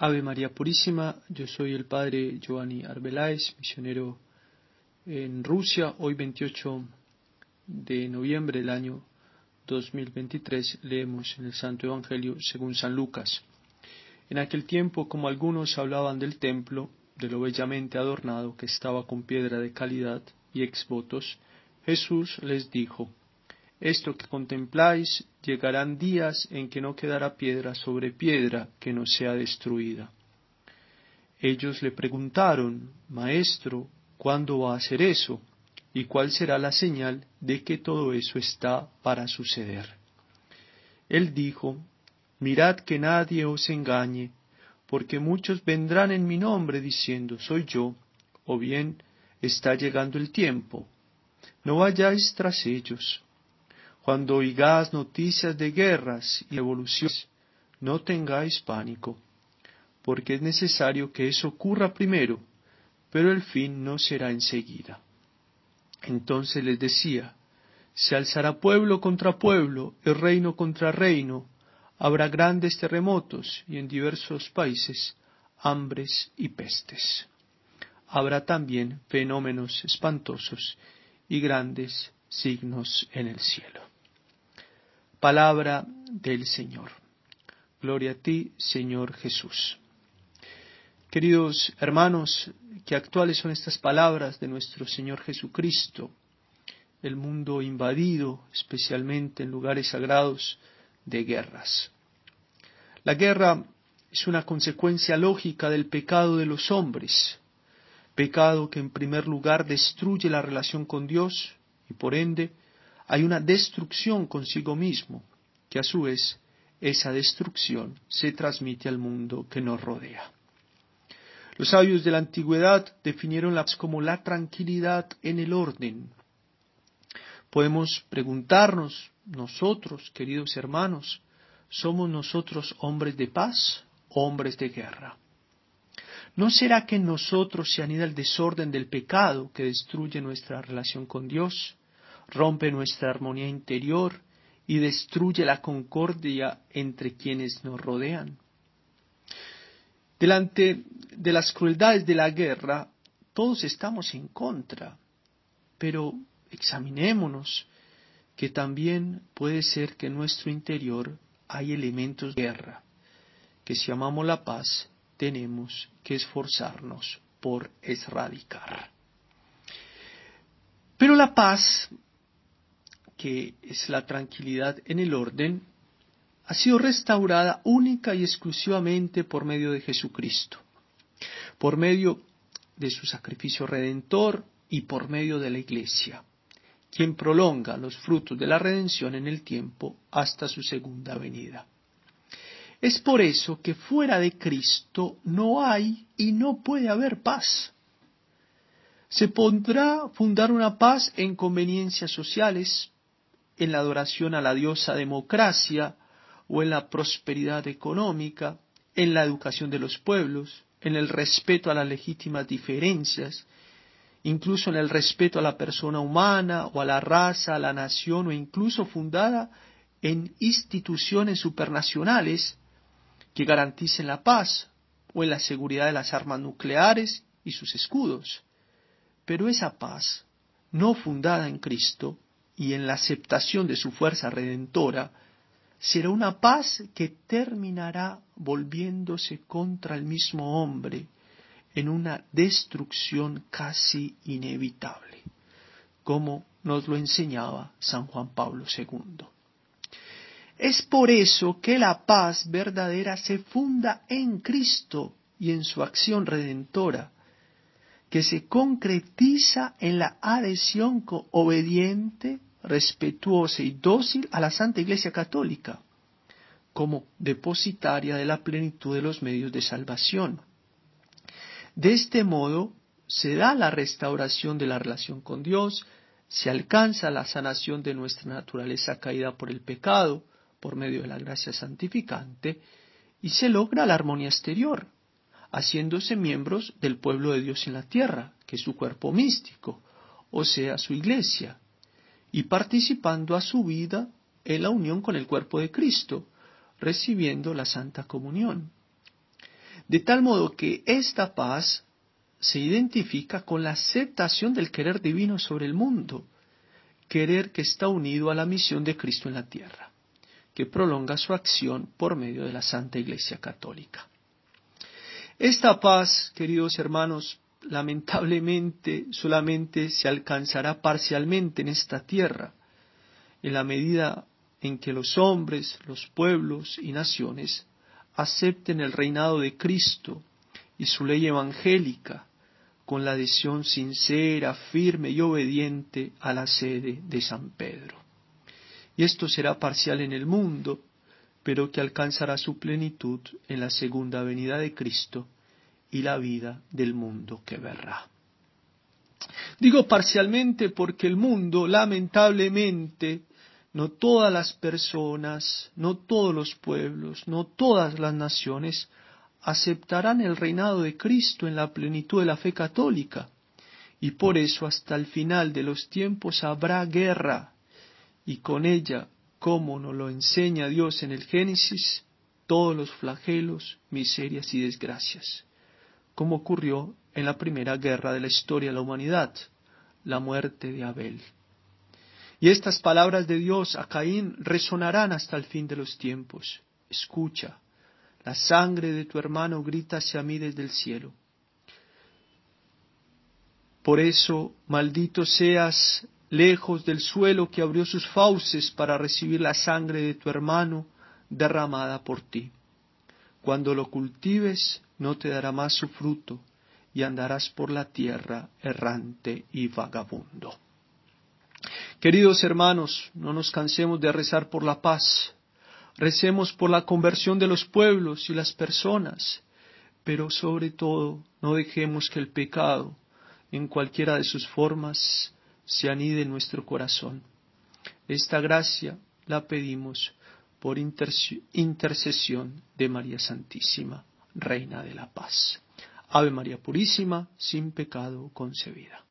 Ave María Purísima, yo soy el padre Giovanni Arbeláez, misionero en Rusia. Hoy 28 de noviembre del año 2023 leemos en el Santo Evangelio según San Lucas. En aquel tiempo, como algunos hablaban del templo, de lo bellamente adornado que estaba con piedra de calidad y exvotos, Jesús les dijo, Esto que contempláis llegarán días en que no quedará piedra sobre piedra que no sea destruida. Ellos le preguntaron, Maestro, ¿cuándo va a hacer eso? ¿Y cuál será la señal de que todo eso está para suceder? Él dijo, Mirad que nadie os engañe, porque muchos vendrán en mi nombre diciendo, soy yo, o bien, está llegando el tiempo. No vayáis tras ellos. Cuando oigáis noticias de guerras y revoluciones, no tengáis pánico, porque es necesario que eso ocurra primero, pero el fin no será enseguida. Entonces les decía, se alzará pueblo contra pueblo, el reino contra reino, habrá grandes terremotos y en diversos países hambres y pestes. Habrá también fenómenos espantosos y grandes signos en el cielo. Palabra del Señor. Gloria a ti, Señor Jesús. Queridos hermanos, qué actuales son estas palabras de nuestro Señor Jesucristo. El mundo invadido, especialmente en lugares sagrados, de guerras. La guerra es una consecuencia lógica del pecado de los hombres, pecado que en primer lugar destruye la relación con Dios y por ende hay una destrucción consigo mismo, que a su vez esa destrucción se transmite al mundo que nos rodea. Los sabios de la antigüedad definieron la paz como la tranquilidad en el orden. Podemos preguntarnos nosotros, queridos hermanos, ¿somos nosotros hombres de paz o hombres de guerra? ¿No será que en nosotros se anida el desorden del pecado que destruye nuestra relación con Dios, rompe nuestra armonía interior y destruye la concordia entre quienes nos rodean? Delante de las crueldades de la guerra, todos estamos en contra, pero examinémonos que también puede ser que en nuestro interior hay elementos de guerra, que si amamos la paz tenemos que esforzarnos por erradicar. Pero la paz, que es la tranquilidad en el orden, ha sido restaurada única y exclusivamente por medio de Jesucristo, por medio de su sacrificio redentor y por medio de la Iglesia quien prolonga los frutos de la redención en el tiempo hasta su segunda venida. Es por eso que fuera de Cristo no hay y no puede haber paz. Se pondrá fundar una paz en conveniencias sociales, en la adoración a la diosa democracia o en la prosperidad económica, en la educación de los pueblos, en el respeto a las legítimas diferencias, incluso en el respeto a la persona humana o a la raza, a la nación o incluso fundada en instituciones supernacionales que garanticen la paz o en la seguridad de las armas nucleares y sus escudos. Pero esa paz, no fundada en Cristo y en la aceptación de su fuerza redentora, será una paz que terminará volviéndose contra el mismo hombre, en una destrucción casi inevitable, como nos lo enseñaba San Juan Pablo II. Es por eso que la paz verdadera se funda en Cristo y en su acción redentora, que se concretiza en la adhesión obediente, respetuosa y dócil a la Santa Iglesia Católica, como depositaria de la plenitud de los medios de salvación. De este modo se da la restauración de la relación con Dios, se alcanza la sanación de nuestra naturaleza caída por el pecado, por medio de la gracia santificante, y se logra la armonía exterior, haciéndose miembros del pueblo de Dios en la tierra, que es su cuerpo místico, o sea, su iglesia, y participando a su vida en la unión con el cuerpo de Cristo, recibiendo la Santa Comunión. De tal modo que esta paz se identifica con la aceptación del querer divino sobre el mundo, querer que está unido a la misión de Cristo en la tierra, que prolonga su acción por medio de la Santa Iglesia Católica. Esta paz, queridos hermanos, lamentablemente solamente se alcanzará parcialmente en esta tierra, en la medida en que los hombres, los pueblos y naciones acepten el reinado de Cristo y su ley evangélica con la adhesión sincera, firme y obediente a la sede de San Pedro. Y esto será parcial en el mundo, pero que alcanzará su plenitud en la segunda venida de Cristo y la vida del mundo que verá. Digo parcialmente porque el mundo, lamentablemente, no todas las personas, no todos los pueblos, no todas las naciones aceptarán el reinado de Cristo en la plenitud de la fe católica. Y por eso hasta el final de los tiempos habrá guerra, y con ella, como nos lo enseña Dios en el Génesis, todos los flagelos, miserias y desgracias, como ocurrió en la primera guerra de la historia de la humanidad, la muerte de Abel. Y estas palabras de Dios a Caín resonarán hasta el fin de los tiempos. Escucha, la sangre de tu hermano grita hacia mí desde el cielo. Por eso, maldito seas lejos del suelo que abrió sus fauces para recibir la sangre de tu hermano derramada por ti. Cuando lo cultives, no te dará más su fruto, y andarás por la tierra errante y vagabundo. Queridos hermanos, no nos cansemos de rezar por la paz. Recemos por la conversión de los pueblos y las personas, pero sobre todo no dejemos que el pecado, en cualquiera de sus formas, se anide en nuestro corazón. Esta gracia la pedimos por intercesión de María Santísima, Reina de la Paz. Ave María Purísima, sin pecado concebida.